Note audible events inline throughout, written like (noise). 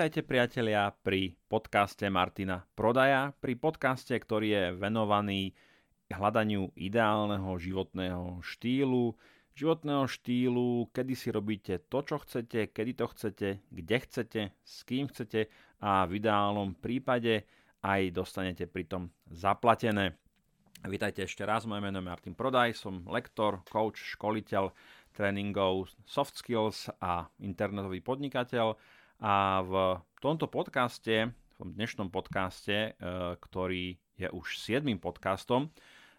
Vítajte priatelia pri podcaste Martina Prodaja, pri podcaste, ktorý je venovaný hľadaniu ideálneho životného štýlu, životného štýlu, kedy si robíte to, čo chcete, kedy to chcete, kde chcete, s kým chcete a v ideálnom prípade aj dostanete pritom zaplatené. Vítajte ešte raz, moje meno je Martin Prodaj, som lektor, coach, školiteľ tréningov soft skills a internetový podnikateľ a v tomto podcaste, v tom dnešnom podcaste, e, ktorý je už 7. podcastom,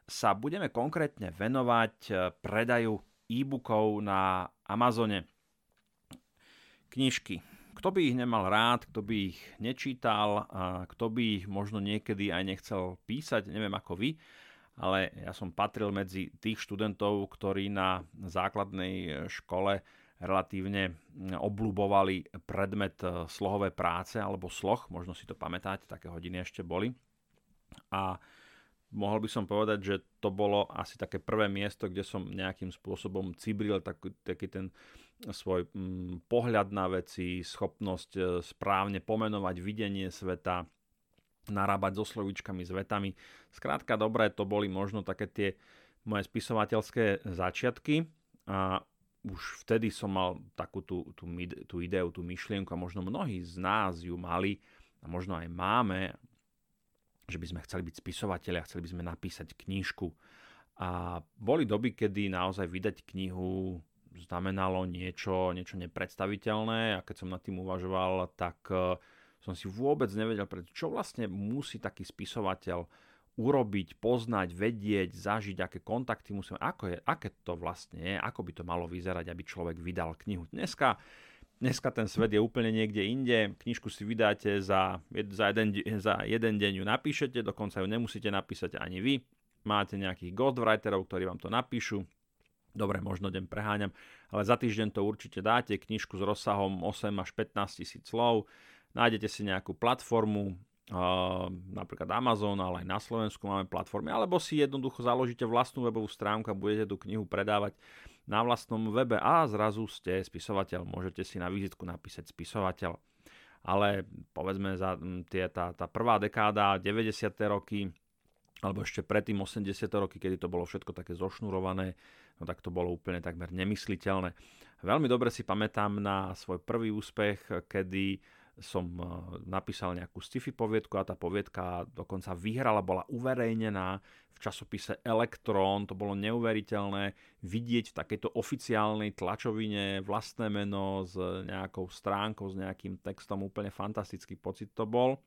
sa budeme konkrétne venovať e, predaju e-bookov na Amazone. Knižky. Kto by ich nemal rád, kto by ich nečítal, a kto by ich možno niekedy aj nechcel písať, neviem ako vy, ale ja som patril medzi tých študentov, ktorí na základnej škole relatívne obľúbovali predmet e, slohové práce alebo sloh, možno si to pamätáte, také hodiny ešte boli. A mohol by som povedať, že to bolo asi také prvé miesto, kde som nejakým spôsobom cibril taký, taký ten svoj mm, pohľad na veci, schopnosť e, správne pomenovať videnie sveta, narábať so slovičkami, s vetami. Skrátka, dobré, to boli možno také tie moje spisovateľské začiatky. A už vtedy som mal takú tú, tú, tú ideu, tú myšlienku a možno mnohí z nás ju mali a možno aj máme, že by sme chceli byť spisovateľi a chceli by sme napísať knižku. A boli doby, kedy naozaj vydať knihu znamenalo niečo, niečo nepredstaviteľné a keď som nad tým uvažoval, tak eh, som si vôbec nevedel, čo vlastne musí taký spisovateľ urobiť, poznať, vedieť, zažiť, aké kontakty musíme, ako je, aké to vlastne je, ako by to malo vyzerať, aby človek vydal knihu. Dneska, dneska ten svet je úplne niekde inde, knižku si vydáte za, za, jeden, za jeden deň ju napíšete, dokonca ju nemusíte napísať ani vy, máte nejakých ghostwriterov, ktorí vám to napíšu, Dobre, možno deň preháňam, ale za týždeň to určite dáte, knižku s rozsahom 8 až 15 tisíc slov, nájdete si nejakú platformu, napríklad Amazon, ale aj na Slovensku máme platformy, alebo si jednoducho založíte vlastnú webovú stránku a budete tú knihu predávať na vlastnom webe a zrazu ste spisovateľ. Môžete si na vizitku napísať spisovateľ. Ale povedzme za tie, tá, tá prvá dekáda, 90. roky, alebo ešte predtým 80. roky, kedy to bolo všetko také zošnurované, no tak to bolo úplne takmer nemysliteľné. Veľmi dobre si pamätám na svoj prvý úspech, kedy som eh, napísal nejakú sci-fi poviedku a tá poviedka dokonca vyhrala, bola uverejnená v časopise Elektrón, to bolo neuveriteľné vidieť v takejto oficiálnej tlačovine vlastné meno s nejakou stránkou, s nejakým textom, úplne fantastický pocit to bol.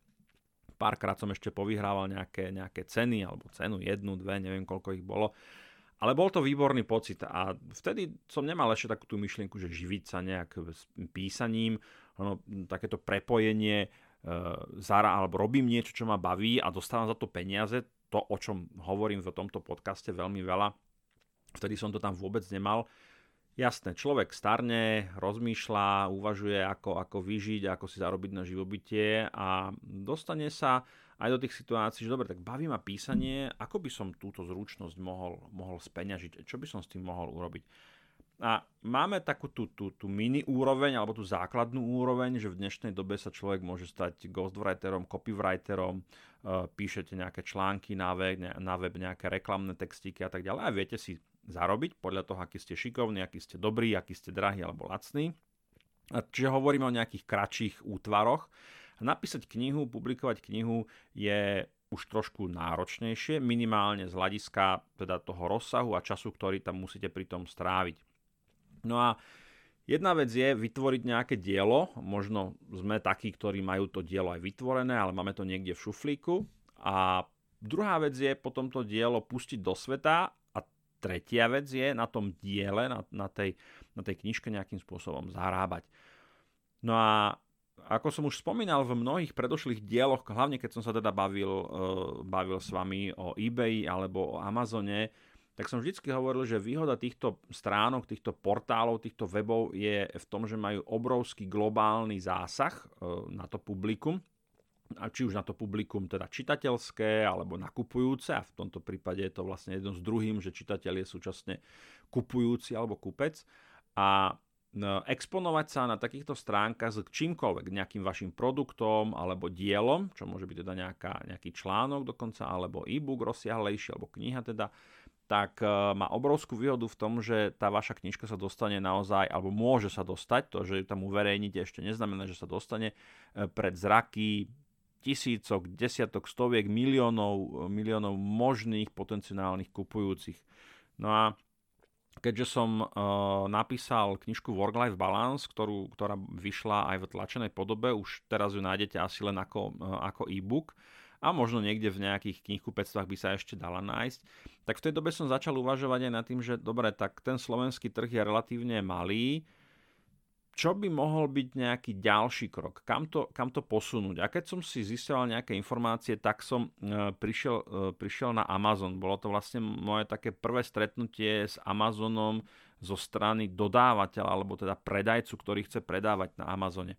Párkrát som ešte povyhrával nejaké, nejaké ceny, alebo cenu jednu, dve, neviem koľko ich bolo. Ale bol to výborný pocit a vtedy som nemal ešte takú tú myšlienku, že živiť sa nejak písaním, ono, takéto prepojenie e, zara, alebo robím niečo, čo ma baví a dostávam za to peniaze, to, o čom hovorím v tomto podcaste veľmi veľa, vtedy som to tam vôbec nemal. Jasné, človek starne, rozmýšľa, uvažuje, ako, ako vyžiť, ako si zarobiť na živobytie a dostane sa aj do tých situácií, že dobre, tak baví ma písanie, ako by som túto zručnosť mohol, mohol speňažiť, čo by som s tým mohol urobiť. A máme takú tú, tú, tú mini úroveň, alebo tú základnú úroveň, že v dnešnej dobe sa človek môže stať ghostwriterom, copywriterom, uh, píšete nejaké články na web, na web, nejaké reklamné textíky a tak ďalej a viete si zarobiť podľa toho, aký ste šikovní, aký ste dobrí, aký ste drahí alebo lacní. A čiže hovoríme o nejakých kratších útvaroch. Napísať knihu, publikovať knihu je už trošku náročnejšie, minimálne z hľadiska teda toho rozsahu a času, ktorý tam musíte pri tom stráviť. No a jedna vec je vytvoriť nejaké dielo, možno sme takí, ktorí majú to dielo aj vytvorené, ale máme to niekde v šuflíku. A druhá vec je potom to dielo pustiť do sveta a tretia vec je na tom diele, na, na, tej, na tej knižke nejakým spôsobom zarábať. No a ako som už spomínal v mnohých predošlých dieloch, hlavne keď som sa teda bavil, uh, bavil s vami o eBay alebo o Amazone, tak som vždy hovoril, že výhoda týchto stránok, týchto portálov, týchto webov je v tom, že majú obrovský globálny zásah e, na to publikum, a či už na to publikum teda čitateľské alebo nakupujúce, a v tomto prípade je to vlastne jedno s druhým, že čitateľ je súčasne kupujúci alebo kupec. A exponovať sa na takýchto stránkach s čímkoľvek, nejakým vašim produktom alebo dielom, čo môže byť teda nejaká, nejaký článok dokonca, alebo e-book rozsiahlejší, alebo kniha teda, tak e, má obrovskú výhodu v tom, že tá vaša knižka sa dostane naozaj, alebo môže sa dostať, to, že ju tam uverejníte, ešte neznamená, že sa dostane e, pred zraky tisícok, desiatok, stoviek, miliónov, miliónov možných potenciálnych kupujúcich. No a keďže som uh, napísal knižku Work-Life Balance, ktorú, ktorá vyšla aj v tlačenej podobe, už teraz ju nájdete asi len ako, uh, ako e-book a možno niekde v nejakých knihkupectvách by sa ešte dala nájsť, tak v tej dobe som začal uvažovať aj nad tým, že dobre, tak ten slovenský trh je relatívne malý, čo by mohol byť nejaký ďalší krok, kam to, kam to posunúť. A keď som si zistil nejaké informácie, tak som e, prišiel, e, prišiel na Amazon. Bolo to vlastne moje také prvé stretnutie s Amazonom zo strany dodávateľa, alebo teda predajcu, ktorý chce predávať na Amazone.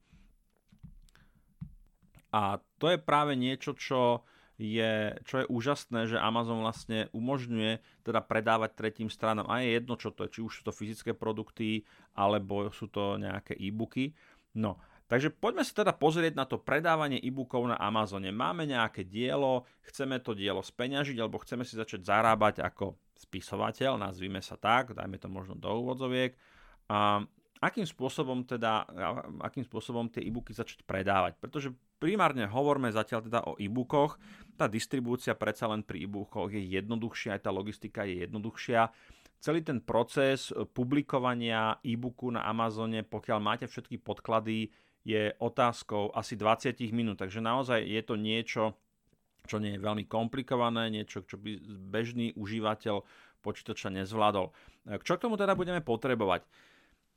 A to je práve niečo, čo je, čo je úžasné, že Amazon vlastne umožňuje teda predávať tretím stranám. A je jedno, čo to je, či už sú to fyzické produkty, alebo sú to nejaké e-booky. No, takže poďme sa teda pozrieť na to predávanie e-bookov na Amazone. Máme nejaké dielo, chceme to dielo speňažiť, alebo chceme si začať zarábať ako spisovateľ, nazvime sa tak, dajme to možno do úvodzoviek. A akým spôsobom teda, akým spôsobom tie e-booky začať predávať. Pretože primárne hovoríme zatiaľ teda o e-bookoch. Tá distribúcia predsa len pri e-bookoch je jednoduchšia, aj tá logistika je jednoduchšia. Celý ten proces publikovania e-booku na Amazone, pokiaľ máte všetky podklady, je otázkou asi 20 minút. Takže naozaj je to niečo, čo nie je veľmi komplikované, niečo, čo by bežný užívateľ počítača nezvládol. Čo k tomu teda budeme potrebovať?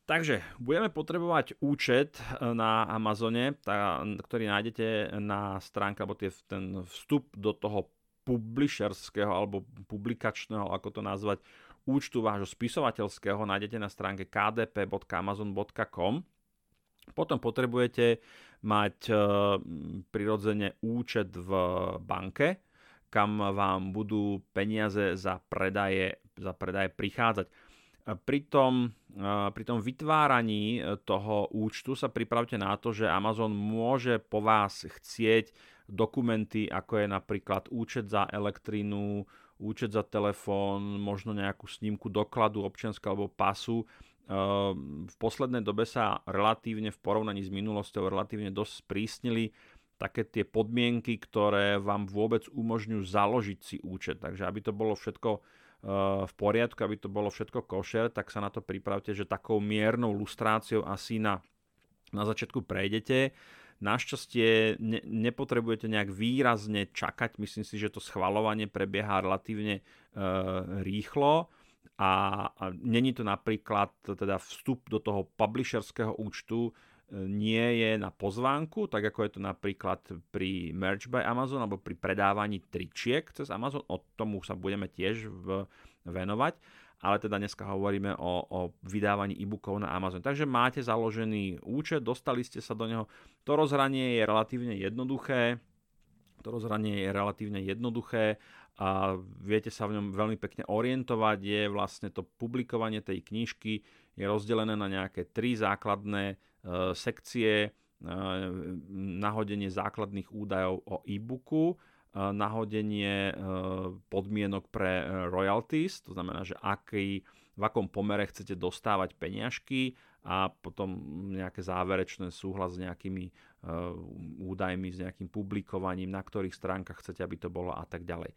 Takže budeme potrebovať účet e, na Amazone, tá, ktorý nájdete na stránke, alebo tie, ten vstup do toho publisherského alebo publikačného, ako to nazvať, účtu vášho spisovateľského nájdete na stránke kdp.amazon.com. Potom potrebujete mať e, prirodzene účet v banke, kam vám budú peniaze za predaje, za predaje prichádzať pri tom, pri tom vytváraní toho účtu sa pripravte na to, že Amazon môže po vás chcieť dokumenty, ako je napríklad účet za elektrínu, účet za telefón, možno nejakú snímku dokladu občianska alebo pasu. E, v poslednej dobe sa relatívne v porovnaní s minulosťou relatívne dosť sprísnili také tie podmienky, ktoré vám vôbec umožňujú založiť si účet. Takže aby to bolo všetko v poriadku, aby to bolo všetko košer, tak sa na to pripravte, že takou miernou lustráciou asi na, na začiatku prejdete. Našťastie ne, nepotrebujete nejak výrazne čakať, myslím si, že to schvalovanie prebieha relatívne e, rýchlo a, a není to napríklad teda vstup do toho publisherského účtu nie je na pozvánku, tak ako je to napríklad pri Merch by Amazon alebo pri predávaní tričiek cez Amazon, o tomu sa budeme tiež v, venovať, ale teda dneska hovoríme o, o vydávaní e-bookov na Amazon. Takže máte založený účet, dostali ste sa do neho, to rozhranie je relatívne jednoduché, to rozhranie je relatívne jednoduché a viete sa v ňom veľmi pekne orientovať, je vlastne to publikovanie tej knižky je rozdelené na nejaké tri základné sekcie, e, nahodenie základných údajov o e-booku, e, nahodenie podmienok pre royalties, to znamená, že aký, v akom pomere chcete dostávať peňažky a potom nejaké záverečné súhlas s nejakými údajmi, s nejakým publikovaním, na ktorých stránkach chcete, aby to bolo a tak ďalej.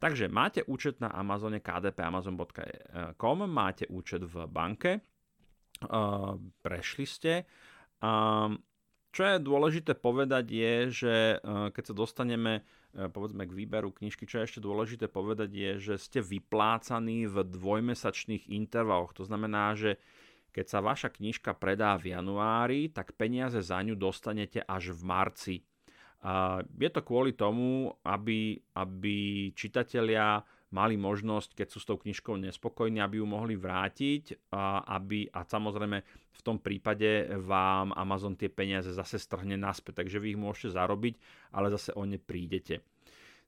Takže máte účet na Amazone kdpamazon.com, máte účet v banke, prešli ste. Čo je dôležité povedať je, že keď sa dostaneme povedzme k výberu knižky, čo je ešte dôležité povedať je, že ste vyplácaní v dvojmesačných intervaloch. To znamená, že keď sa vaša knižka predá v januári, tak peniaze za ňu dostanete až v marci. Je to kvôli tomu, aby, aby čitatelia mali možnosť, keď sú s tou knižkou nespokojní, aby ju mohli vrátiť a, aby, a samozrejme v tom prípade vám Amazon tie peniaze zase strhne naspäť, takže vy ich môžete zarobiť, ale zase o ne prídete.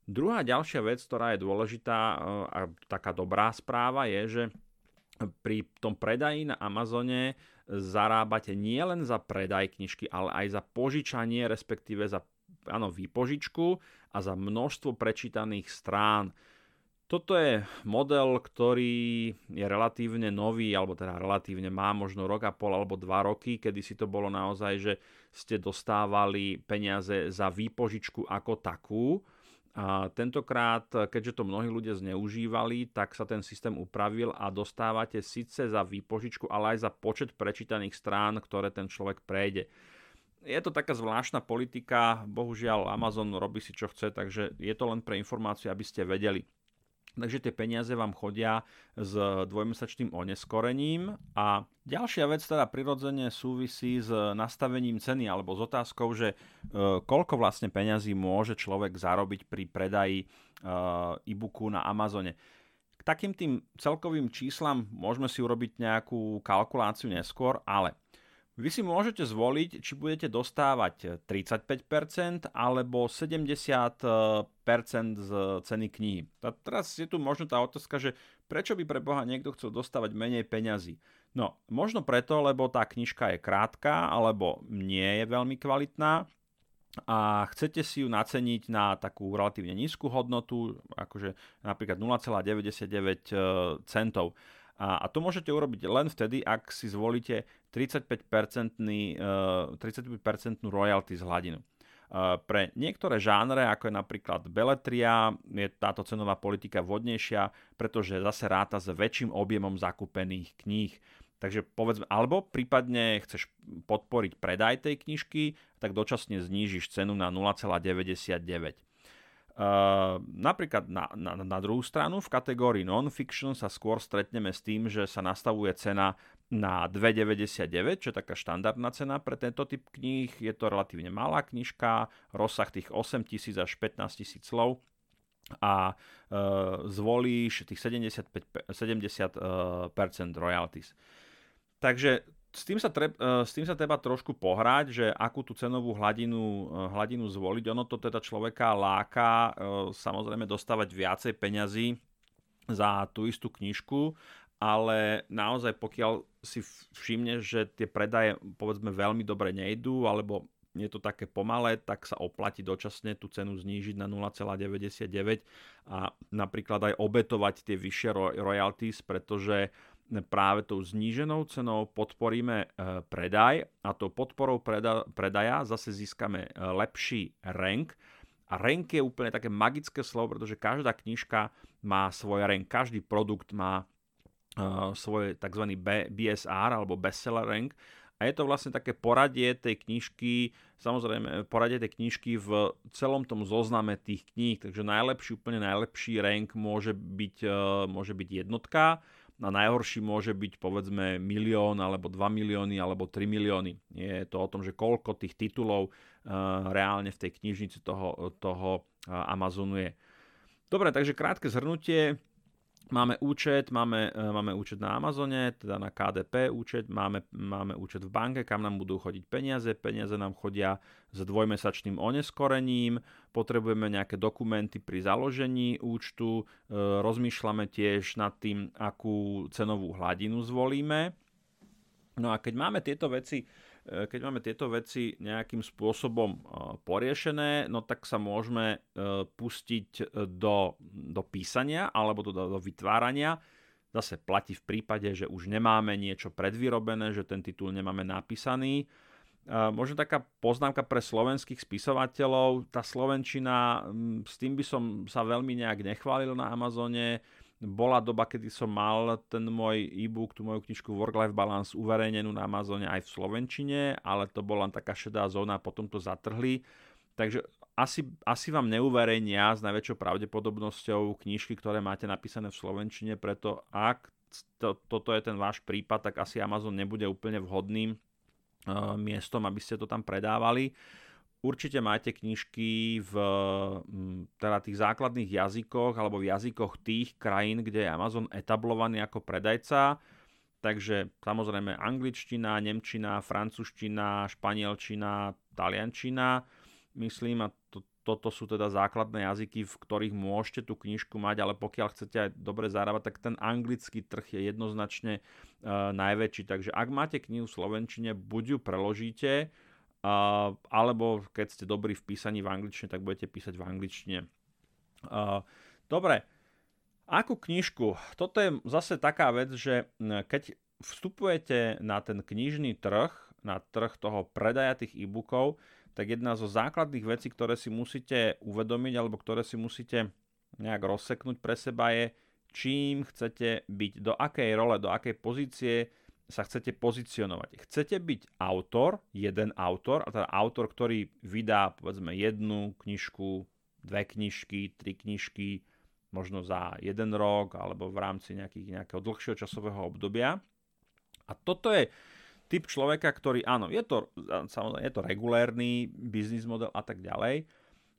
Druhá ďalšia vec, ktorá je dôležitá e, a taká dobrá správa je, že pri tom predaji na Amazone zarábate nielen za predaj knižky, ale aj za požičanie, respektíve za áno, výpožičku a za množstvo prečítaných strán. Toto je model, ktorý je relatívne nový, alebo teda relatívne má možno rok a pol alebo dva roky, kedy si to bolo naozaj, že ste dostávali peniaze za výpožičku ako takú. A tentokrát, keďže to mnohí ľudia zneužívali, tak sa ten systém upravil a dostávate síce za výpožičku, ale aj za počet prečítaných strán, ktoré ten človek prejde. Je to taká zvláštna politika, bohužiaľ Amazon robí si čo chce, takže je to len pre informáciu, aby ste vedeli. Takže tie peniaze vám chodia s dvojmesačným oneskorením a ďalšia vec teda prirodzene súvisí s nastavením ceny alebo s otázkou, že e, koľko vlastne peňazí môže človek zarobiť pri predaji e, e-booku na Amazone. K takým tým celkovým číslam môžeme si urobiť nejakú kalkuláciu neskôr, ale vy si môžete zvoliť, či budete dostávať 35% alebo 70% z ceny knihy. A teraz je tu možno tá otázka, že prečo by pre Boha niekto chcel dostávať menej peňazí? No, možno preto, lebo tá knižka je krátka alebo nie je veľmi kvalitná a chcete si ju naceniť na takú relatívne nízku hodnotu, akože napríklad 0,99 centov. A, a to môžete urobiť len vtedy, ak si zvolíte 35-percentný, uh, 35% royalty z hladinu. Uh, pre niektoré žánre, ako je napríklad beletria, je táto cenová politika vhodnejšia, pretože zase ráta s väčším objemom zakúpených kníh. Takže povedzme, alebo prípadne chceš podporiť predaj tej knižky, tak dočasne znížiš cenu na 0,99. Uh, napríklad na, na, na druhú stranu v kategórii non-fiction sa skôr stretneme s tým, že sa nastavuje cena na 2,99, čo je taká štandardná cena pre tento typ kníh. Je to relatívne malá knižka, rozsah tých 8000 až 15000 slov a uh, zvolíš tých 75, 70% uh, royalties. Takže s tým, sa treb, e, s tým sa treba trošku pohrať, že akú tú cenovú hladinu, e, hladinu zvoliť. Ono to teda človeka láka e, samozrejme dostávať viacej peňazí za tú istú knižku, ale naozaj pokiaľ si všimne, že tie predaje povedzme veľmi dobre nejdú, alebo je to také pomalé, tak sa oplatí dočasne tú cenu znížiť na 0,99 a napríklad aj obetovať tie vyššie royalties, pretože práve tou zníženou cenou podporíme e, predaj a tou podporou predaja zase získame e, lepší rank. A rank je úplne také magické slovo, pretože každá knižka má svoj rank, každý produkt má e, svoj tzv. BSR alebo bestseller rank a je to vlastne také poradie tej knižky, samozrejme poradie tej knižky v celom tom zozname tých kníh, takže najlepší, úplne najlepší rank môže byť, môže byť jednotka, a najhorší môže byť povedzme milión alebo 2 milióny alebo 3 milióny. Je to o tom, že koľko tých titulov uh, reálne v tej knižnici toho, toho uh, Amazonu je. Dobre, takže krátke zhrnutie. Máme účet, máme, e, máme účet na Amazone, teda na KDP účet, máme, máme účet v banke, kam nám budú chodiť peniaze. Peniaze nám chodia s dvojmesačným oneskorením, potrebujeme nejaké dokumenty pri založení účtu, e, rozmýšľame tiež nad tým, akú cenovú hladinu zvolíme. No a keď máme tieto veci keď máme tieto veci nejakým spôsobom e, poriešené, no tak sa môžeme e, pustiť do, do písania alebo do, do vytvárania. Zase platí v prípade, že už nemáme niečo predvyrobené, že ten titul nemáme napísaný. Možno taká poznámka pre slovenských spisovateľov. Tá slovenčina, s tým by som sa veľmi nejak nechválil na Amazone bola doba, kedy som mal ten môj e-book, tú moju knižku Work-Life Balance uverejnenú na Amazone aj v Slovenčine, ale to bola len taká šedá zóna potom to zatrhli. Takže asi, asi vám neuverejnia s najväčšou pravdepodobnosťou knižky, ktoré máte napísané v Slovenčine, preto ak to, toto je ten váš prípad, tak asi Amazon nebude úplne vhodným uh, miestom, aby ste to tam predávali. Určite máte knižky v mm, teda tých základných jazykoch alebo v jazykoch tých krajín, kde je Amazon etablovaný ako predajca. Takže samozrejme angličtina, nemčina, francúzština, španielčina, taliančina. myslím, a to, toto sú teda základné jazyky, v ktorých môžete tú knižku mať, ale pokiaľ chcete aj dobre zarábať, tak ten anglický trh je jednoznačne uh, najväčší. Takže ak máte knihu v slovenčine, buď ju preložíte, alebo keď ste dobrí v písaní v angličtine, tak budete písať v angličtine. Uh, dobre, akú knižku? Toto je zase taká vec, že keď vstupujete na ten knižný trh, na trh toho predaja tých e-bookov, tak jedna zo základných vecí, ktoré si musíte uvedomiť alebo ktoré si musíte nejak rozseknúť pre seba je, čím chcete byť, do akej role, do akej pozície sa chcete pozicionovať. Chcete byť autor, jeden autor, a teda autor, ktorý vydá povedzme jednu knižku, dve knižky, tri knižky, možno za jeden rok alebo v rámci nejakých, nejakého dlhšieho časového obdobia. A toto je typ človeka, ktorý, áno, je to, samozrejme, je to regulérny biznis model a tak ďalej.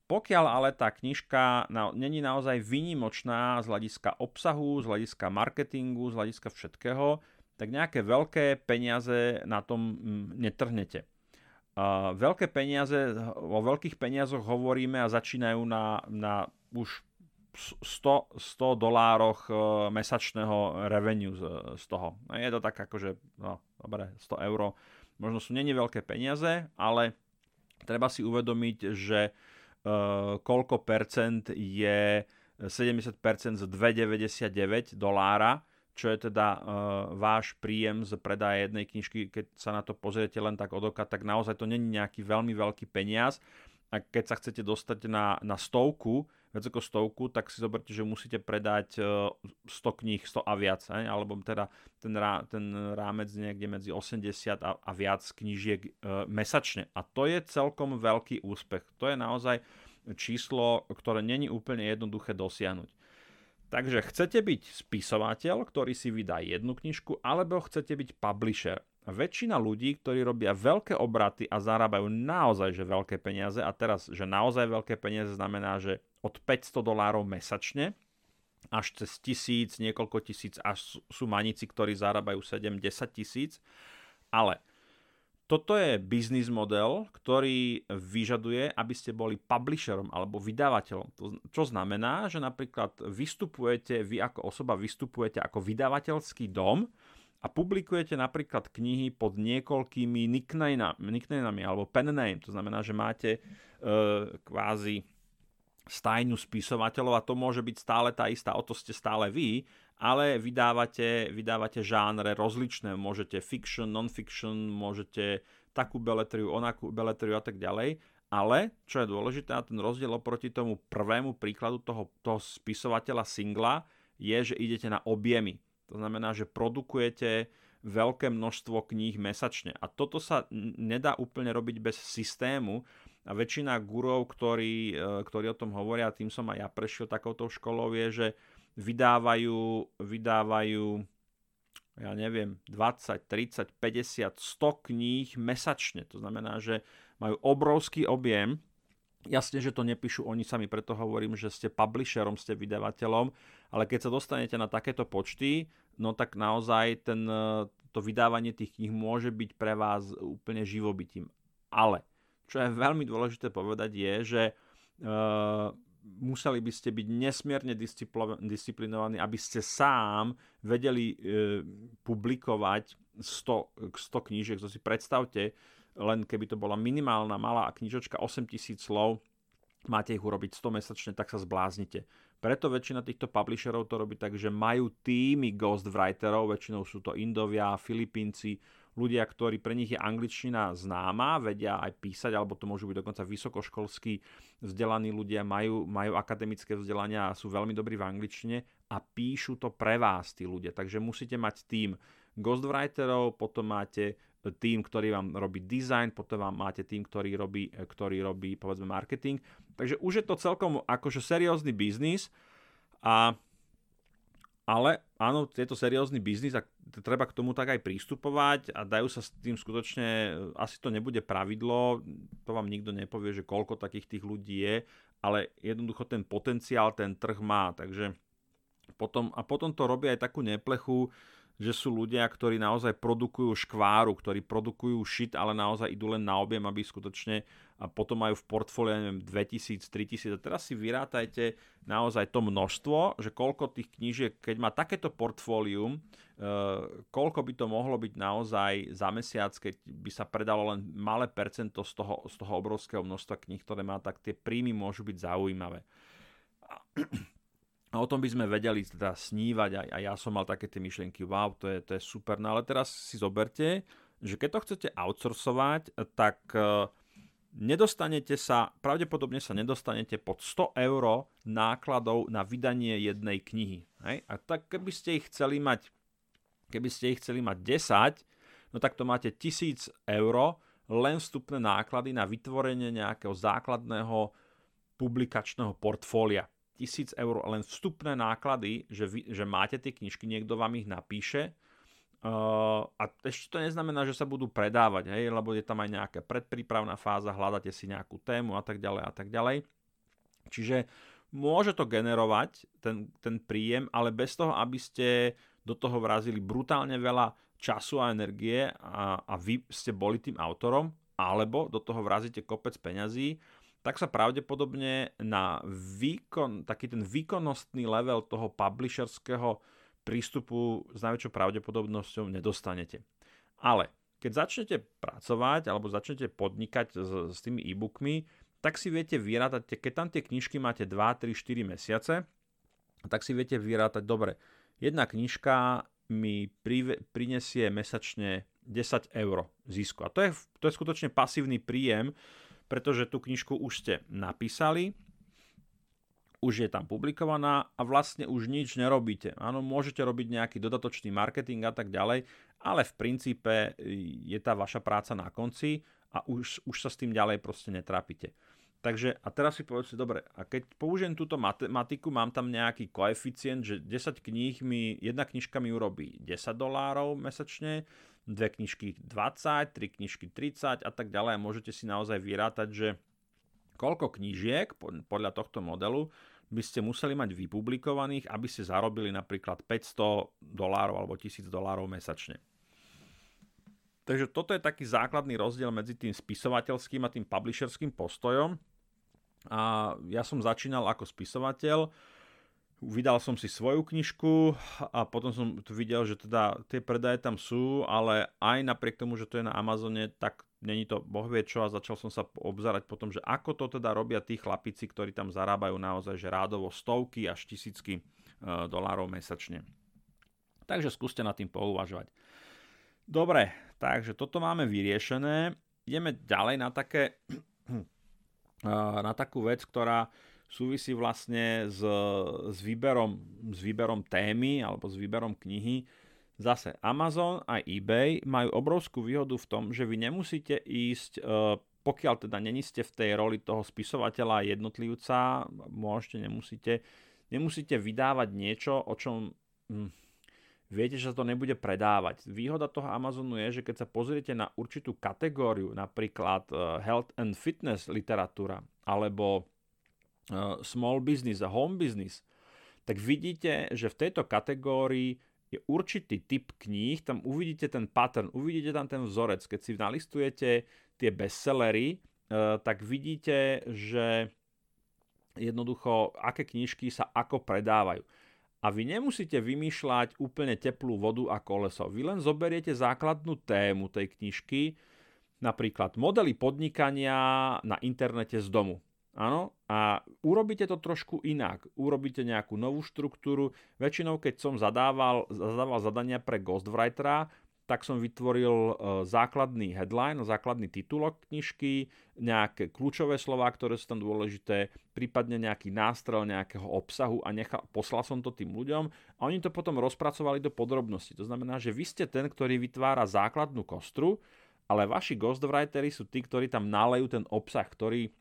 Pokiaľ ale tá knižka na, není naozaj výnimočná z hľadiska obsahu, z hľadiska marketingu, z hľadiska všetkého, tak nejaké veľké peniaze na tom mm, netrhnete. Veľké peniaze, o veľkých peniazoch hovoríme a začínajú na, na už 100, 100 dolároch e, mesačného revenue z, z toho. Je to tak akože, no dobre, 100 eur. Možno sú není veľké peniaze, ale treba si uvedomiť, že uh, koľko percent je 70% z 2,99 dolára, čo je teda uh, váš príjem z predaja jednej knižky, keď sa na to pozriete len tak od oka, tak naozaj to není nejaký veľmi veľký peniaz. A keď sa chcete dostať na, na stovku, viac ako stovku, tak si zoberte, že musíte predať 100 e, kníh, 100 a viac, ne? alebo teda ten, rá, ten rámec niekde medzi 80 a, a viac knížiek e, mesačne. A to je celkom veľký úspech. To je naozaj číslo, ktoré není úplne jednoduché dosiahnuť. Takže chcete byť spisovateľ, ktorý si vydá jednu knižku, alebo chcete byť publisher. Väčšina ľudí, ktorí robia veľké obraty a zarábajú naozaj že veľké peniaze, a teraz, že naozaj veľké peniaze znamená, že od 500 dolárov mesačne až cez tisíc, niekoľko tisíc, až sú manici, ktorí zarábajú 7-10 tisíc. Ale toto je biznis model, ktorý vyžaduje, aby ste boli publisherom alebo vydávateľom. Čo znamená, že napríklad vystupujete, vy ako osoba vystupujete ako vydavateľský dom a publikujete napríklad knihy pod niekoľkými nicknameami alebo pen. To znamená, že máte e, kvázi stajňu spisovateľov a to môže byť stále tá istá, o to ste stále vy, ale vydávate, vydávate žánre rozličné, môžete fiction, non-fiction, môžete takú beletriu, onakú beletriu a tak ďalej, ale čo je dôležité, ten rozdiel oproti tomu prvému príkladu toho, toho spisovateľa singla je, že idete na objemy. To znamená, že produkujete veľké množstvo kníh mesačne. A toto sa nedá úplne robiť bez systému, a väčšina gurov, ktorí, e, ktorí o tom hovoria, tým som aj ja prešiel takouto školou, je, že vydávajú, vydávajú ja neviem, 20, 30, 50, 100 kníh mesačne. To znamená, že majú obrovský objem. Jasne, že to nepíšu oni sami, preto hovorím, že ste publisherom, ste vydavateľom, ale keď sa dostanete na takéto počty, no tak naozaj ten, e, to vydávanie tých kníh môže byť pre vás úplne živobytím. Ale čo je veľmi dôležité povedať, je, že uh, museli by ste byť nesmierne disciplinovaní, aby ste sám vedeli uh, publikovať 100, 100 knížiek. To si predstavte, len keby to bola minimálna malá knižočka 8000 slov, máte ich urobiť 100 mesačne, tak sa zbláznite. Preto väčšina týchto publisherov to robí tak, že majú týmy ghostwriterov, väčšinou sú to Indovia, Filipínci, ľudia, ktorí pre nich je angličtina známa, vedia aj písať, alebo to môžu byť dokonca vysokoškolskí vzdelaní ľudia, majú, majú akademické vzdelania a sú veľmi dobrí v angličtine a píšu to pre vás tí ľudia. Takže musíte mať tým ghostwriterov, potom máte tým, ktorý vám robí design, potom vám máte tým, ktorý robí, ktorý robí povedzme marketing. Takže už je to celkom akože seriózny biznis a ale áno, je to seriózny biznis a treba k tomu tak aj prístupovať a dajú sa s tým skutočne, asi to nebude pravidlo, to vám nikto nepovie, že koľko takých tých ľudí je, ale jednoducho ten potenciál ten trh má, takže potom, a potom to robí aj takú neplechu, že sú ľudia, ktorí naozaj produkujú škváru, ktorí produkujú shit, ale naozaj idú len na objem, aby skutočne a potom majú v portfóliu, neviem, 2000, 3000 a teraz si vyrátajte naozaj to množstvo, že koľko tých knížiek, keď má takéto portfólium, uh, koľko by to mohlo byť naozaj za mesiac, keď by sa predalo len malé percento z toho, z toho obrovského množstva kníh, ktoré má, tak tie príjmy môžu byť zaujímavé. A o tom by sme vedeli teda snívať a, a ja som mal také tie myšlienky, wow, to je, to je super. No ale teraz si zoberte, že keď to chcete outsourcovať, tak uh, nedostanete sa, pravdepodobne sa nedostanete pod 100 eur nákladov na vydanie jednej knihy. Hej? A tak keby ste ich chceli mať, keby ste ich chceli mať 10, no tak to máte 1000 eur len vstupné náklady na vytvorenie nejakého základného publikačného portfólia. 1000 eur len vstupné náklady, že, vy, že máte tie knižky, niekto vám ich napíše, Uh, a ešte to neznamená, že sa budú predávať, hej, lebo je tam aj nejaká predprípravná fáza, hľadáte si nejakú tému a tak ďalej a tak ďalej. Čiže môže to generovať ten, ten príjem, ale bez toho, aby ste do toho vrazili brutálne veľa času a energie a, a vy ste boli tým autorom, alebo do toho vrazíte kopec peňazí, tak sa pravdepodobne na výkon, taký ten výkonnostný level toho publisherského prístupu s najväčšou pravdepodobnosťou nedostanete. Ale keď začnete pracovať alebo začnete podnikať s, s tými e-bookmi, tak si viete vyrátať, keď tam tie knižky máte 2, 3, 4 mesiace, tak si viete vyrátať, dobre, jedna knižka mi prinesie mesačne 10 eur zisku. A to je, to je skutočne pasívny príjem, pretože tú knižku už ste napísali, už je tam publikovaná a vlastne už nič nerobíte. Áno, môžete robiť nejaký dodatočný marketing a tak ďalej, ale v princípe je tá vaša práca na konci a už, už sa s tým ďalej proste netrápite. Takže a teraz si povedzte, dobre, a keď použijem túto matematiku, mám tam nejaký koeficient, že 10 kníh mi, jedna knižka mi urobí 10 dolárov mesačne, dve knižky 20, tri knižky 30 a tak ďalej. Môžete si naozaj vyrátať, že koľko knížiek podľa tohto modelu by ste museli mať vypublikovaných, aby ste zarobili napríklad 500 dolárov alebo 1000 dolárov mesačne. Takže toto je taký základný rozdiel medzi tým spisovateľským a tým publisherským postojom. A ja som začínal ako spisovateľ, vydal som si svoju knižku a potom som videl, že teda tie predaje tam sú, ale aj napriek tomu, že to je na Amazone, tak není to boh vie čo a začal som sa obzerať potom, že ako to teda robia tí chlapici, ktorí tam zarábajú naozaj že rádovo stovky až tisícky e, dolárov mesačne. Takže skúste nad tým pouvažovať. Dobre, takže toto máme vyriešené. Ideme ďalej na také (clears throat) e, na takú vec, ktorá súvisí vlastne s, s, výberom, s výberom témy alebo s výberom knihy Zase Amazon a eBay majú obrovskú výhodu v tom, že vy nemusíte ísť, e, pokiaľ teda není ste v tej roli toho spisovateľa jednotlivca, môžete, nemusíte, nemusíte vydávať niečo, o čom hm, viete, že sa to nebude predávať. Výhoda toho Amazonu je, že keď sa pozriete na určitú kategóriu, napríklad e, health and fitness literatúra, alebo small business a home business, tak vidíte, že v tejto kategórii je určitý typ kníh, tam uvidíte ten pattern, uvidíte tam ten vzorec. Keď si nalistujete tie bestsellery, eh, tak vidíte, že jednoducho, aké knižky sa ako predávajú. A vy nemusíte vymýšľať úplne teplú vodu a koleso. Vy len zoberiete základnú tému tej knižky, napríklad modely podnikania na internete z domu. Áno, a urobíte to trošku inak. Urobíte nejakú novú štruktúru. Väčšinou, keď som zadával, zadával zadania pre Ghostwritera, tak som vytvoril e, základný headline, základný titulok knižky, nejaké kľúčové slova, ktoré sú tam dôležité, prípadne nejaký nástrel nejakého obsahu a nechal, poslal som to tým ľuďom a oni to potom rozpracovali do podrobnosti. To znamená, že vy ste ten, ktorý vytvára základnú kostru, ale vaši ghostwritery sú tí, ktorí tam nalejú ten obsah, ktorý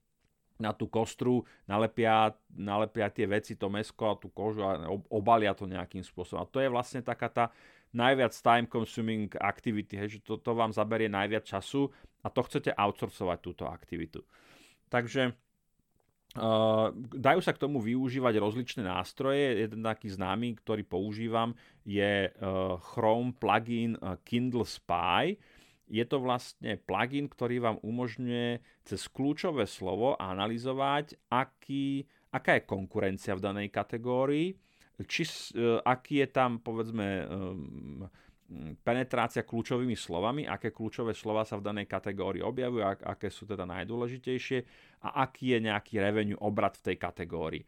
na tú kostru, nalepia, nalepia tie veci, to mesko a tú kožu a obalia to nejakým spôsobom. A to je vlastne taká tá najviac time consuming activity, hej, že to, to vám zaberie najviac času a to chcete outsourcovať túto aktivitu. Takže dajú sa k tomu využívať rozličné nástroje. Jeden taký známy, ktorý používam, je Chrome plugin Kindle Spy. Je to vlastne plugin, ktorý vám umožňuje cez kľúčové slovo analyzovať, aký, aká je konkurencia v danej kategórii, či, aký je tam povedzme penetrácia kľúčovými slovami, aké kľúčové slova sa v danej kategórii objavujú, aké sú teda najdôležitejšie a aký je nejaký revenue obrad v tej kategórii.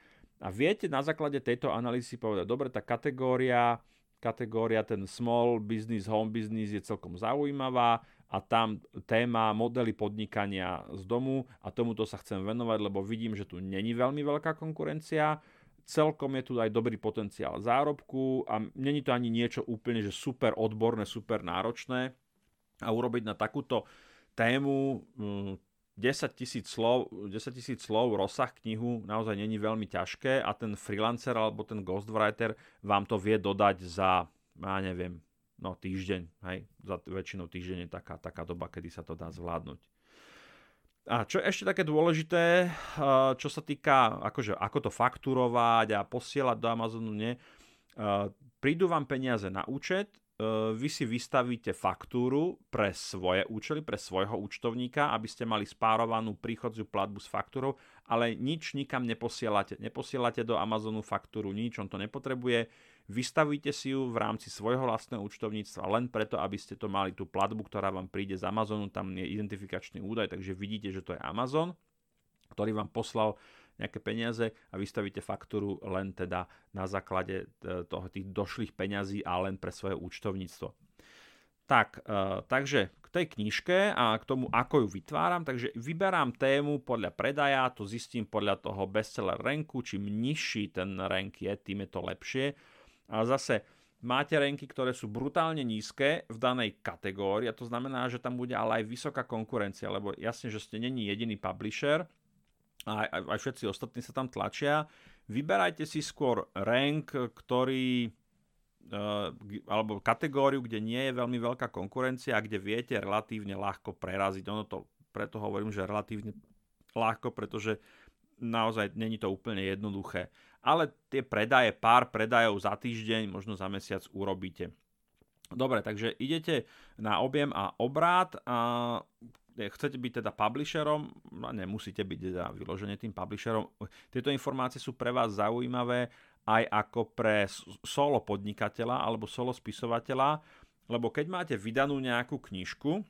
A viete na základe tejto analýzy povedať, dobre, tá kategória, kategória ten small business, home business je celkom zaujímavá a tam téma modely podnikania z domu a tomuto sa chcem venovať, lebo vidím, že tu není veľmi veľká konkurencia. Celkom je tu aj dobrý potenciál zárobku a není to ani niečo úplne, že super odborné, super náročné. A urobiť na takúto tému 10 hm, tisíc slov, 10 tisíc slov rozsah knihu naozaj není veľmi ťažké a ten freelancer alebo ten ghostwriter vám to vie dodať za, ja neviem, no týždeň, hej, za väčšinou týždeň je taká, taká doba, kedy sa to dá zvládnuť. A čo je ešte také dôležité, čo sa týka, akože, ako to fakturovať a posielať do Amazonu, nie, prídu vám peniaze na účet, vy si vystavíte faktúru pre svoje účely, pre svojho účtovníka, aby ste mali spárovanú príchodziu platbu s faktúrou, ale nič nikam neposielate. Neposielate do Amazonu faktúru, nič, on to nepotrebuje Vystavíte si ju v rámci svojho vlastného účtovníctva len preto, aby ste to mali tú platbu, ktorá vám príde z Amazonu, tam je identifikačný údaj, takže vidíte, že to je Amazon, ktorý vám poslal nejaké peniaze a vystavíte faktúru len teda na základe e, toho, tých došlých peňazí a len pre svoje účtovníctvo. Tak, e, takže k tej knižke a k tomu, ako ju vytváram, takže vyberám tému podľa predaja, to zistím podľa toho bestseller ranku, čím nižší ten rank je, tým je to lepšie ale zase máte renky, ktoré sú brutálne nízke v danej kategórii a to znamená, že tam bude ale aj vysoká konkurencia, lebo jasne, že ste není jediný publisher a aj, aj všetci ostatní sa tam tlačia. Vyberajte si skôr rank, ktorý uh, alebo kategóriu, kde nie je veľmi veľká konkurencia a kde viete relatívne ľahko preraziť. Ono to, preto hovorím, že relatívne ľahko, pretože naozaj není to úplne jednoduché ale tie predaje, pár predajov za týždeň, možno za mesiac urobíte. Dobre, takže idete na objem a obrát a chcete byť teda publisherom, no nemusíte byť teda vyložene tým publisherom. Tieto informácie sú pre vás zaujímavé aj ako pre solo podnikateľa alebo solo spisovateľa, lebo keď máte vydanú nejakú knižku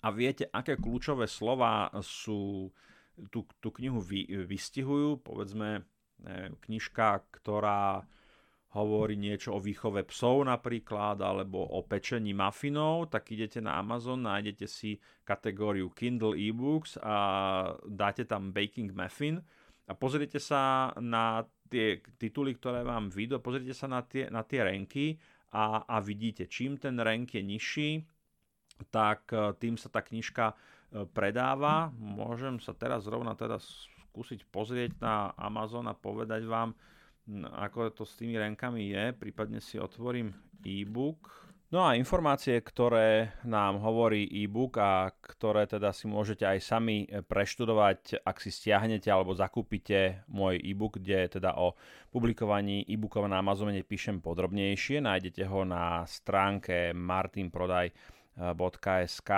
a viete, aké kľúčové slova sú tú, tú knihu vy, vystihujú, povedzme neviem, knižka, ktorá hovorí niečo o výchove psov napríklad, alebo o pečení mafinov, tak idete na Amazon, nájdete si kategóriu Kindle e-books a dáte tam Baking Muffin a pozrite sa na tie tituly, ktoré vám vyjdú, pozrite sa na tie, na tie renky a, a vidíte, čím ten rank je nižší, tak e, tým sa tá knižka e, predáva. Môžem sa teraz zrovna teda skúsiť pozrieť na Amazon a povedať vám, ako to s tými renkami je, prípadne si otvorím e-book. No a informácie, ktoré nám hovorí e-book a ktoré teda si môžete aj sami preštudovať, ak si stiahnete alebo zakúpite môj e-book, kde teda o publikovaní e-bookov na Amazone píšem podrobnejšie. Nájdete ho na stránke martinprodaj.sk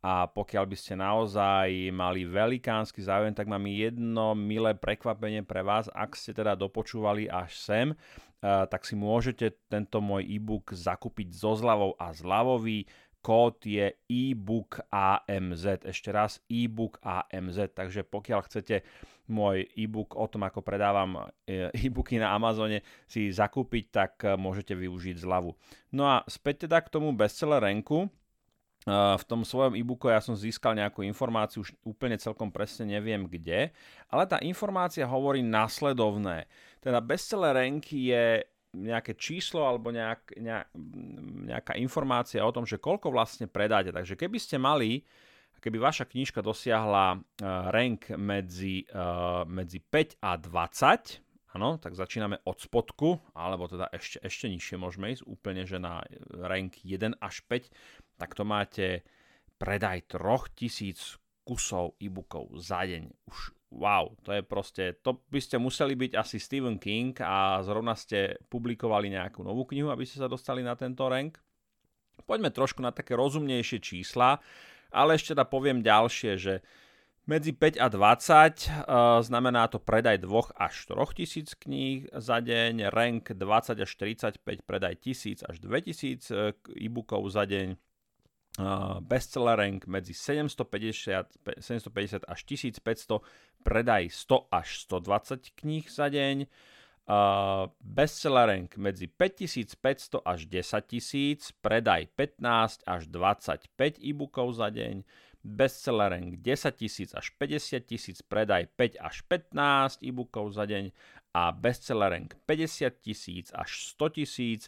a pokiaľ by ste naozaj mali velikánsky záujem, tak mám jedno milé prekvapenie pre vás, ak ste teda dopočúvali až sem, eh, tak si môžete tento môj e-book zakúpiť so zľavou a zľavový kód je ebook AMZ. Ešte raz ebook AMZ. Takže pokiaľ chcete môj e-book o tom, ako predávam eh, e-booky na Amazone si zakúpiť, tak eh, môžete využiť zľavu. No a späť teda k tomu bestseller ranku v tom svojom e-booku ja som získal nejakú informáciu, už úplne celkom presne neviem kde, ale tá informácia hovorí nasledovné. Teda bestseller rank je nejaké číslo alebo nejak, nejaká informácia o tom, že koľko vlastne predáte. Takže keby ste mali, keby vaša knižka dosiahla uh, rank medzi, uh, medzi 5 a 20, áno, tak začíname od spodku, alebo teda ešte, ešte nižšie môžeme ísť, úplne že na rank 1 až 5, tak to máte predaj 3000 kusov e-bookov za deň. Už wow, to je proste, to by ste museli byť asi Stephen King a zrovna ste publikovali nejakú novú knihu, aby ste sa dostali na tento rank. Poďme trošku na také rozumnejšie čísla, ale ešte teda poviem ďalšie, že medzi 5 a 20 uh, eh, znamená to predaj 2 až 4 tisíc kníh za deň, rank 20 až 45, predaj 1000 až 2000 uh, e-bookov za deň, bestseller rank medzi 750, 750 až 1500, predaj 100 až 120 kníh za deň, uh, bestseller medzi 5500 až 10 000, predaj 15 až 25 e-bookov za deň, bestseller rank 10 tisíc až 50 tisíc, predaj 5 až 15 e-bookov za deň. A bestseller rank 50 tisíc až 100 tisíc,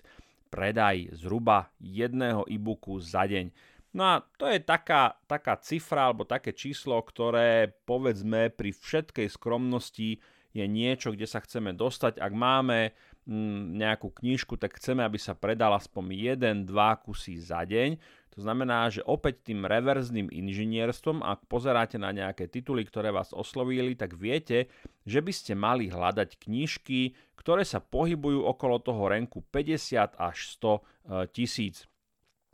predaj zhruba jedného e-booku za deň. No a to je taká, taká cifra alebo také číslo, ktoré povedzme pri všetkej skromnosti je niečo, kde sa chceme dostať. Ak máme mm, nejakú knižku, tak chceme, aby sa predala aspoň 1-2 kusy za deň. To znamená, že opäť tým reverzným inžinierstvom, ak pozeráte na nejaké tituly, ktoré vás oslovili, tak viete, že by ste mali hľadať knižky, ktoré sa pohybujú okolo toho renku 50 až 100 e, tisíc.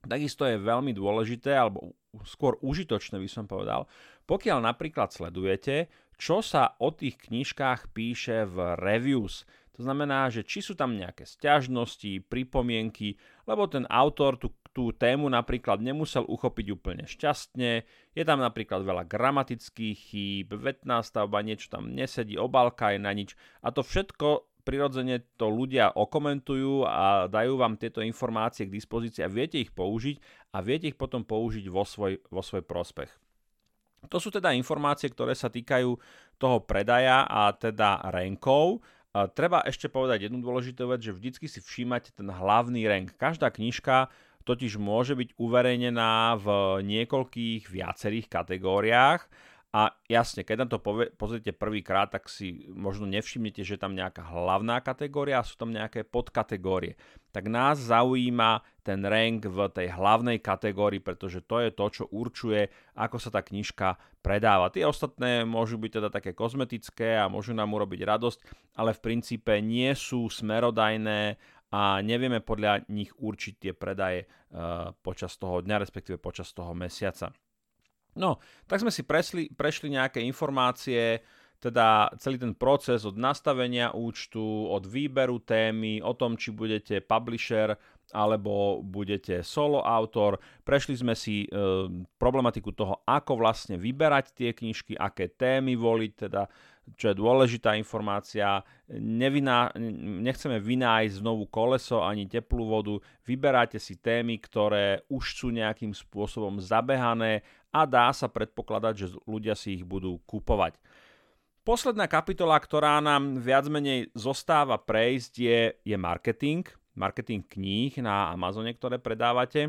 Takisto je veľmi dôležité, alebo skôr užitočné by som povedal, pokiaľ napríklad sledujete, čo sa o tých knižkách píše v reviews. To znamená, že či sú tam nejaké stiažnosti, pripomienky, lebo ten autor tú tú tému napríklad nemusel uchopiť úplne šťastne, je tam napríklad veľa gramatických chýb, vetná stavba, niečo tam nesedí, obálka je na nič a to všetko prirodzene to ľudia okomentujú a dajú vám tieto informácie k dispozícii a viete ich použiť a viete ich potom použiť vo svoj, vo svoj prospech. To sú teda informácie, ktoré sa týkajú toho predaja a teda renkov. Treba ešte povedať jednu dôležitú vec, že vždycky si všímate ten hlavný rank. Každá knižka totiž môže byť uverejnená v niekoľkých viacerých kategóriách a jasne, keď na to pozrite prvýkrát, tak si možno nevšimnete, že je tam nejaká hlavná kategória a sú tam nejaké podkategórie. Tak nás zaujíma ten rank v tej hlavnej kategórii, pretože to je to, čo určuje, ako sa tá knižka predáva. Tie ostatné môžu byť teda také kozmetické a môžu nám urobiť radosť, ale v princípe nie sú smerodajné a nevieme podľa nich určiť tie predaje uh, počas toho dňa, respektíve počas toho mesiaca. No, tak sme si presli, prešli nejaké informácie, teda celý ten proces od nastavenia účtu, od výberu témy, o tom, či budete publisher alebo budete solo autor. Prešli sme si e, problematiku toho, ako vlastne vyberať tie knižky, aké témy voliť, teda čo je dôležitá informácia, neviná, nechceme vynájsť znovu koleso ani teplú vodu, vyberáte si témy, ktoré už sú nejakým spôsobom zabehané a dá sa predpokladať, že ľudia si ich budú kupovať. Posledná kapitola, ktorá nám viac menej zostáva prejsť, je, je marketing. Marketing kníh na Amazone, ktoré predávate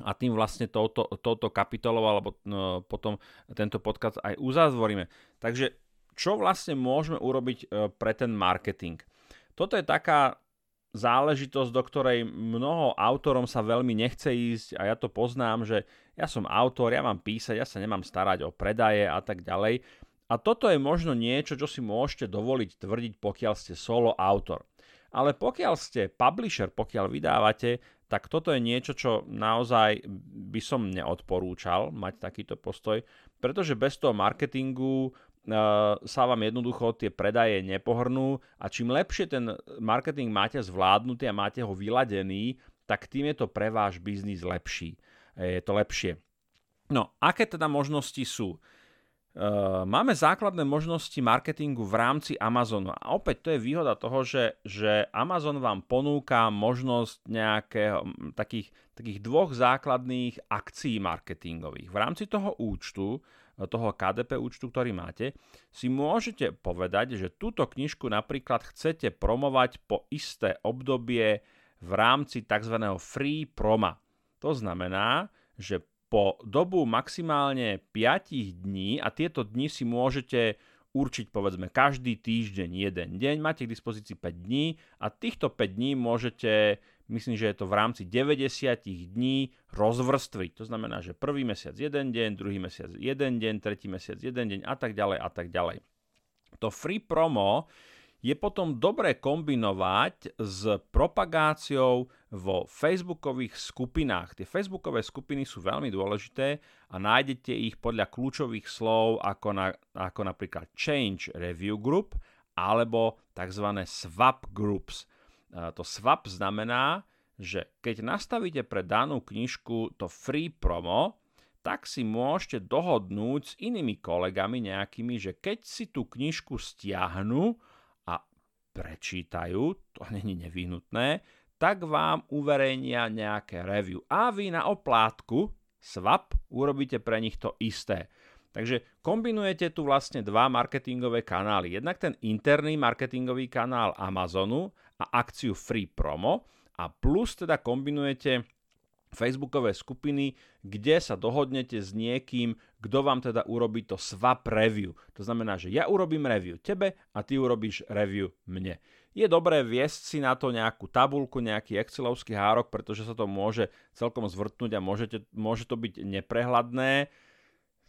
a tým vlastne touto, touto kapitolou alebo no, potom tento podcast aj uzatvoríme. Takže čo vlastne môžeme urobiť e, pre ten marketing. Toto je taká záležitosť, do ktorej mnoho autorom sa veľmi nechce ísť a ja to poznám, že ja som autor, ja mám písať, ja sa nemám starať o predaje a tak ďalej. A toto je možno niečo, čo si môžete dovoliť tvrdiť, pokiaľ ste solo autor. Ale pokiaľ ste publisher, pokiaľ vydávate, tak toto je niečo, čo naozaj by som neodporúčal mať takýto postoj, pretože bez toho marketingu sa vám jednoducho tie predaje nepohrnú a čím lepšie ten marketing máte zvládnutý a máte ho vyladený, tak tým je to pre váš biznis lepší. Je to lepšie. No, aké teda možnosti sú? Máme základné možnosti marketingu v rámci Amazonu. A opäť to je výhoda toho, že, že Amazon vám ponúka možnosť nejakého takých, takých dvoch základných akcií marketingových. V rámci toho účtu toho KDP účtu, ktorý máte, si môžete povedať, že túto knižku napríklad chcete promovať po isté obdobie v rámci tzv. free proma. To znamená, že po dobu maximálne 5 dní a tieto dni si môžete určiť povedzme každý týždeň jeden deň, máte k dispozícii 5 dní a týchto 5 dní môžete myslím, že je to v rámci 90 dní rozvrstviť. To znamená, že prvý mesiac jeden deň, druhý mesiac jeden deň, tretí mesiac jeden deň a tak ďalej a tak ďalej. To free promo je potom dobré kombinovať s propagáciou vo facebookových skupinách. Tie facebookové skupiny sú veľmi dôležité a nájdete ich podľa kľúčových slov ako, na, ako napríklad Change Review Group alebo tzv. swap groups. To swap znamená, že keď nastavíte pre danú knižku to free promo, tak si môžete dohodnúť s inými kolegami nejakými, že keď si tú knižku stiahnu prečítajú, to není nevyhnutné, tak vám uverejnia nejaké review. A vy na oplátku, swap, urobíte pre nich to isté. Takže kombinujete tu vlastne dva marketingové kanály. Jednak ten interný marketingový kanál Amazonu a akciu Free Promo a plus teda kombinujete Facebookové skupiny, kde sa dohodnete s niekým, kto vám teda urobí to swap review. To znamená, že ja urobím review tebe a ty urobíš review mne. Je dobré viesť si na to nejakú tabulku, nejaký excelovský hárok, pretože sa to môže celkom zvrtnúť a môžete, môže to byť neprehľadné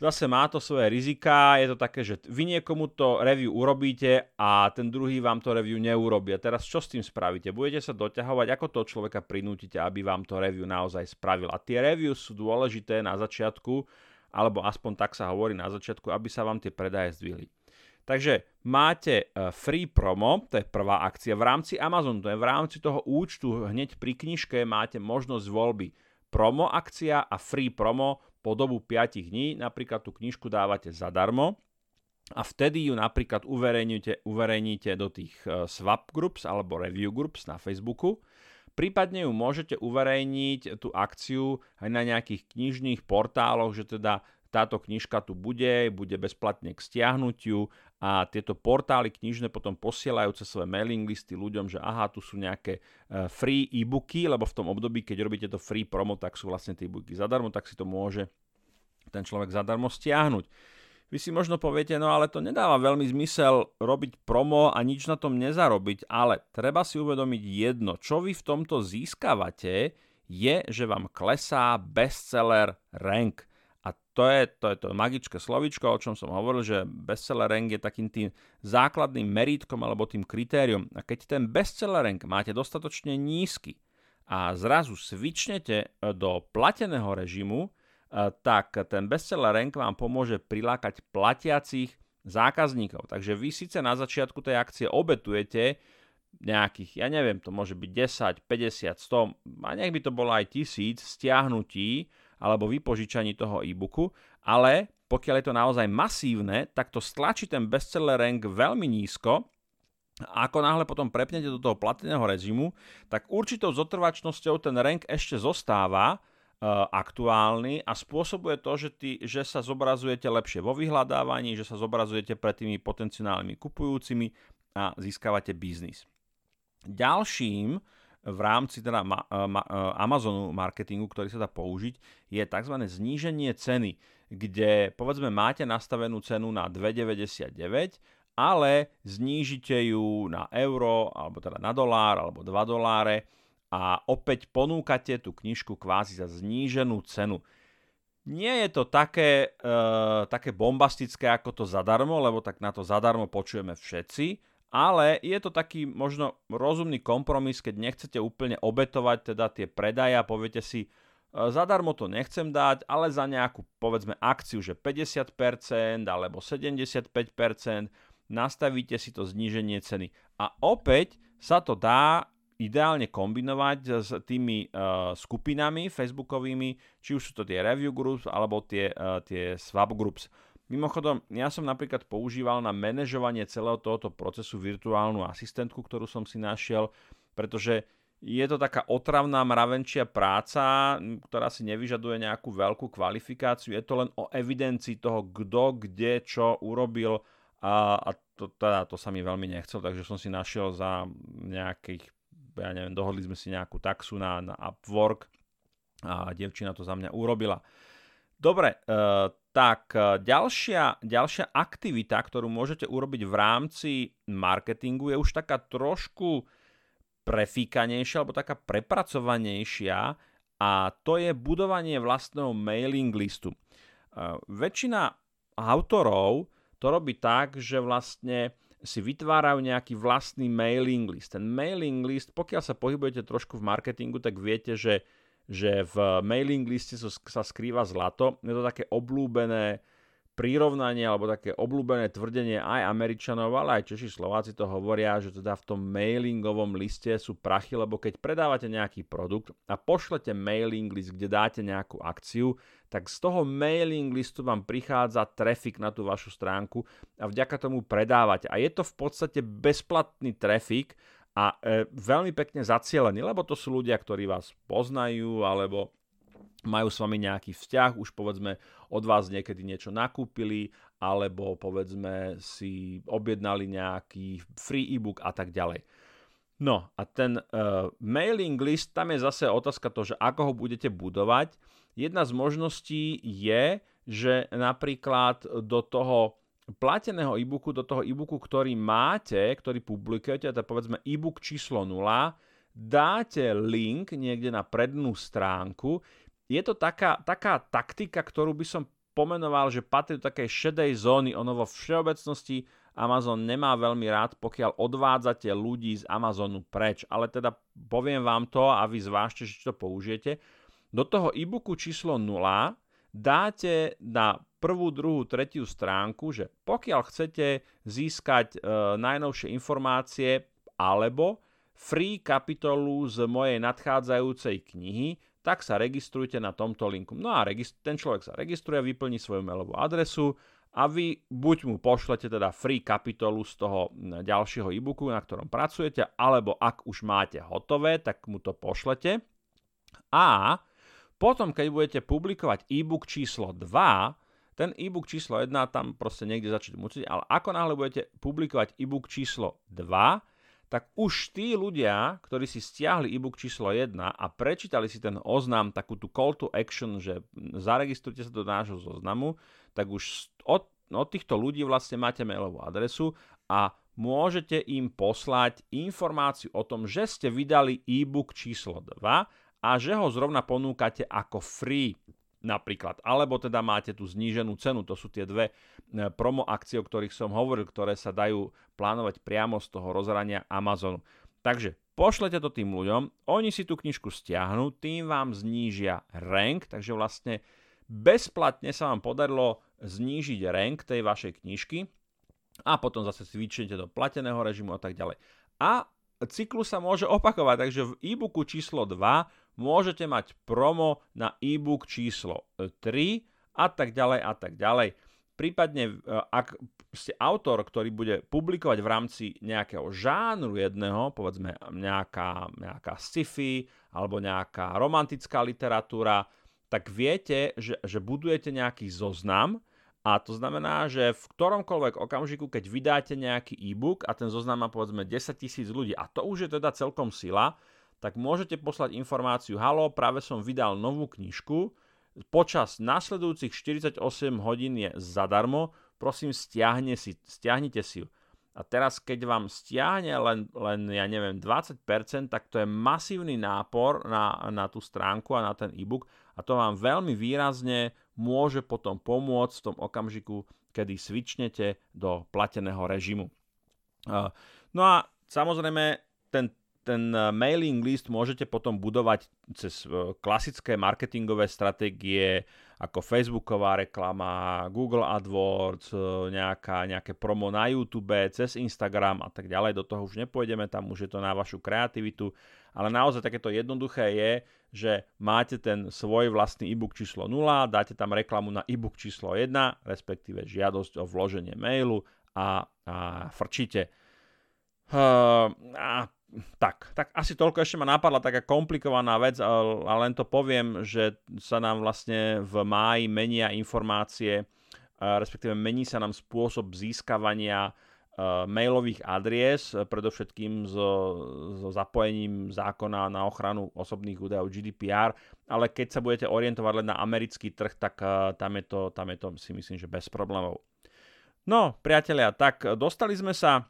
Zase má to svoje rizika, je to také, že vy niekomu to review urobíte a ten druhý vám to review neurobí. A teraz čo s tým spravíte? Budete sa doťahovať, ako toho človeka prinútite, aby vám to review naozaj spravil. A tie review sú dôležité na začiatku, alebo aspoň tak sa hovorí na začiatku, aby sa vám tie predaje zdvihli. Takže máte e, free promo, to je prvá akcia. V rámci Amazon, to je v rámci toho účtu hneď pri knižke máte možnosť voľby promo akcia a free promo po dobu 5 dní, napríklad tú knižku dávate zadarmo a vtedy ju napríklad uverejníte, uverejníte do tých e, swap groups alebo review groups na Facebooku. Prípadne ju môžete uverejniť tú akciu aj na nejakých knižných portáloch, že teda táto knižka tu bude, bude bezplatne k stiahnutiu a tieto portály knižné potom posielajú cez svoje mailing listy ľuďom, že aha, tu sú nejaké e, free e-booky, lebo v tom období, keď robíte to free promo, tak sú vlastne tie e-booky zadarmo, tak si to môže ten človek zadarmo stiahnuť. Vy si možno poviete, no ale to nedáva veľmi zmysel robiť promo a nič na tom nezarobiť, ale treba si uvedomiť jedno, čo vy v tomto získavate, je, že vám klesá bestseller rank. To je, to je to magické slovičko, o čom som hovoril, že bestseller rank je takým tým základným merítkom alebo tým kritériom. A keď ten bestseller rank máte dostatočne nízky a zrazu svičnete do plateného režimu, eh, tak ten bestseller rank vám pomôže prilákať platiacich zákazníkov. Takže vy síce na začiatku tej akcie obetujete nejakých, ja neviem, to môže byť 10, 50, 100, a nech by to bolo aj tisíc stiahnutí alebo vypožičaní toho e-booku, ale pokiaľ je to naozaj masívne, tak to stlačí ten bestseller rank veľmi nízko a ako náhle potom prepnete do toho platného režimu, tak určitou zotrvačnosťou ten rank ešte zostáva uh, aktuálny a spôsobuje to, že, ty, že sa zobrazujete lepšie vo vyhľadávaní, že sa zobrazujete pred tými potenciálnymi kupujúcimi a získavate biznis. Ďalším v rámci teda ma, e, ma, e, Amazonu marketingu, ktorý sa dá použiť, je tzv. zníženie ceny, kde povedzme máte nastavenú cenu na 2,99, ale znížite ju na euro, alebo teda na dolár, alebo 2 doláre a opäť ponúkate tú knižku kvázi za zníženú cenu. Nie je to také, e, také bombastické ako to zadarmo, lebo tak na to zadarmo počujeme všetci, ale je to taký možno rozumný kompromis, keď nechcete úplne obetovať teda tie predaje a poviete si, e, zadarmo to nechcem dať, ale za nejakú povedzme akciu, že 50% alebo 75% nastavíte si to zníženie ceny. A opäť sa to dá ideálne kombinovať s tými uh, skupinami facebookovými, či už sú to tie review groups alebo tie, uh, tie swap groups. Mimochodom, ja som napríklad používal na manažovanie celého tohoto procesu virtuálnu asistentku, ktorú som si našiel, pretože je to taká otravná mravenčia práca, ktorá si nevyžaduje nejakú veľkú kvalifikáciu. Je to len o evidencii toho, kto, kde, čo urobil a, a to, teda, to sa mi veľmi nechcel, takže som si našiel za nejakých, ja neviem, dohodli sme si nejakú taxu na, na Upwork a devčina to za mňa urobila. Dobre, uh, tak e, ďalšia, ďalšia aktivita, ktorú môžete urobiť v rámci marketingu je už taká trošku prefíkanejšia alebo taká prepracovanejšia a to je budovanie vlastného mailing listu. E, väčšina autorov to robí tak, že vlastne si vytvárajú nejaký vlastný mailing list. Ten mailing list, pokiaľ sa pohybujete trošku v marketingu, tak viete, že, že v mailing liste sa skrýva zlato. Je to také oblúbené prirovnanie alebo také obľúbené tvrdenie aj Američanov, ale aj Češi Slováci to hovoria, že teda v tom mailingovom liste sú prachy, lebo keď predávate nejaký produkt a pošlete mailing list, kde dáte nejakú akciu, tak z toho mailing listu vám prichádza trafik na tú vašu stránku a vďaka tomu predávate. A je to v podstate bezplatný trafik a e, veľmi pekne zacielený, lebo to sú ľudia, ktorí vás poznajú alebo majú s vami nejaký vzťah, už povedzme od vás niekedy niečo nakúpili, alebo povedzme si objednali nejaký free e-book a tak ďalej. No a ten uh, mailing list, tam je zase otázka to, že ako ho budete budovať. Jedna z možností je, že napríklad do toho plateného e-booku, do toho e-booku, ktorý máte, ktorý publikujete, je povedzme e-book číslo 0, dáte link niekde na prednú stránku, je to taká, taká taktika, ktorú by som pomenoval, že patrí do takej šedej zóny. Ono vo všeobecnosti Amazon nemá veľmi rád, pokiaľ odvádzate ľudí z Amazonu preč. Ale teda poviem vám to a vy zvážte, či to použijete. Do toho e-booku číslo 0 dáte na prvú, druhú, tretiu stránku, že pokiaľ chcete získať e, najnovšie informácie alebo free kapitolu z mojej nadchádzajúcej knihy, tak sa registrujte na tomto linku. No a ten človek sa registruje, vyplní svoju mailovú adresu a vy buď mu pošlete teda free kapitolu z toho ďalšieho e-booku, na ktorom pracujete, alebo ak už máte hotové, tak mu to pošlete. A potom, keď budete publikovať e-book číslo 2, ten e-book číslo 1 tam proste niekde začne musieť, ale ako náhle budete publikovať e-book číslo 2, tak už tí ľudia, ktorí si stiahli e-book číslo 1 a prečítali si ten oznam, takú tú call to action, že zaregistrujte sa do nášho zoznamu, tak už od, od týchto ľudí vlastne máte mailovú adresu a môžete im poslať informáciu o tom, že ste vydali e-book číslo 2 a že ho zrovna ponúkate ako free napríklad. Alebo teda máte tú zníženú cenu, to sú tie dve e, promo akcie, o ktorých som hovoril, ktoré sa dajú plánovať priamo z toho rozhrania Amazonu. Takže pošlete to tým ľuďom, oni si tú knižku stiahnu, tým vám znížia rank, takže vlastne bezplatne sa vám podarilo znížiť rank tej vašej knižky a potom zase cvičíte do plateného režimu a tak ďalej. A cyklus sa môže opakovať, takže v e-booku číslo 2 môžete mať promo na e-book číslo 3 a tak ďalej a tak ďalej. Prípadne, e, ak ste autor, ktorý bude publikovať v rámci nejakého žánru jedného, povedzme nejaká, nejaká sci-fi alebo nejaká romantická literatúra, tak viete, že, že budujete nejaký zoznam, a to znamená, že v ktoromkoľvek okamžiku, keď vydáte nejaký e-book a ten zoznam má povedzme 10 tisíc ľudí, a to už je teda celkom sila, tak môžete poslať informáciu, halo, práve som vydal novú knižku, počas nasledujúcich 48 hodín je zadarmo, prosím stiahne si, stiahnite si ju. A teraz, keď vám stiahne len, len ja neviem, 20%, tak to je masívny nápor na, na tú stránku a na ten e-book a to vám veľmi výrazne môže potom pomôcť v tom okamžiku, kedy svičnete do plateného režimu. No a samozrejme, ten ten eh, mailing list môžete potom budovať cez eh, klasické marketingové stratégie ako Facebooková reklama, Google AdWords, eh, nejaká, nejaké promo na YouTube, cez Instagram a tak ďalej. Do toho už nepôjdeme, tam už je to na vašu kreativitu. Ale naozaj takéto jednoduché je, že máte ten svoj vlastný e-book číslo 0, dáte tam reklamu na e-book číslo 1, respektíve žiadosť o vloženie mailu a, a frčíte. Uh, a tak, tak asi toľko ešte ma napadla taká komplikovaná vec, ale len to poviem, že sa nám vlastne v máji menia informácie, respektíve mení sa nám spôsob získavania mailových adries, predovšetkým so, so zapojením zákona na ochranu osobných údajov GDPR, ale keď sa budete orientovať len na americký trh, tak tam je to, tam je to si myslím, že bez problémov. No, priatelia, tak dostali sme sa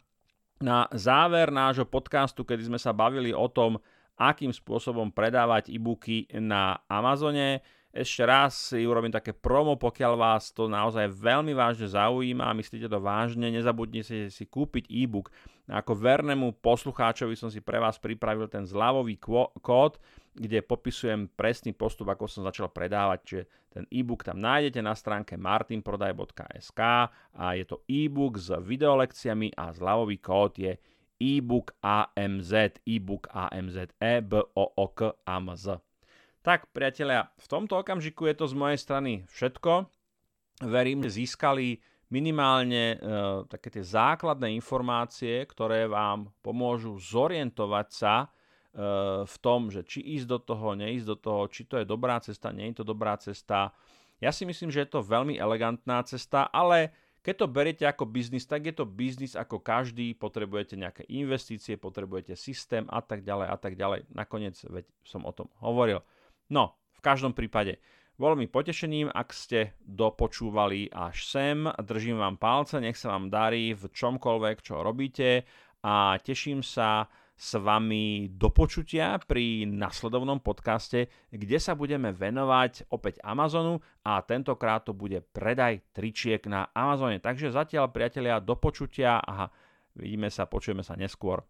na záver nášho podcastu, kedy sme sa bavili o tom, akým spôsobom predávať e-booky na Amazone. Ešte raz si urobím také promo, pokiaľ vás to naozaj veľmi vážne zaujíma a myslíte to vážne, nezabudnite si kúpiť e-book. Ako vernému poslucháčovi som si pre vás pripravil ten zľavový kód, kde popisujem presný postup, ako som začal predávať, čiže ten e-book tam nájdete na stránke martinprodaj.sk a je to e-book s videolekciami a zľavový kód je e-book AMZ, e-book AMZ, e b o o k a m z. Tak, priatelia, v tomto okamžiku je to z mojej strany všetko. Verím, že získali minimálne e, také tie základné informácie, ktoré vám pomôžu zorientovať sa v tom, že či ísť do toho, neísť do toho, či to je dobrá cesta, nie je to dobrá cesta. Ja si myslím, že je to veľmi elegantná cesta, ale keď to beriete ako biznis, tak je to biznis ako každý, potrebujete nejaké investície, potrebujete systém a tak ďalej a tak ďalej. Nakoniec veď som o tom hovoril. No, v každom prípade, bolo mi potešením, ak ste dopočúvali až sem. Držím vám palce, nech sa vám darí v čomkoľvek, čo robíte a teším sa s vami do počutia pri nasledovnom podcaste, kde sa budeme venovať opäť Amazonu a tentokrát to bude predaj tričiek na Amazone. Takže zatiaľ priatelia do počutia a vidíme sa, počujeme sa neskôr.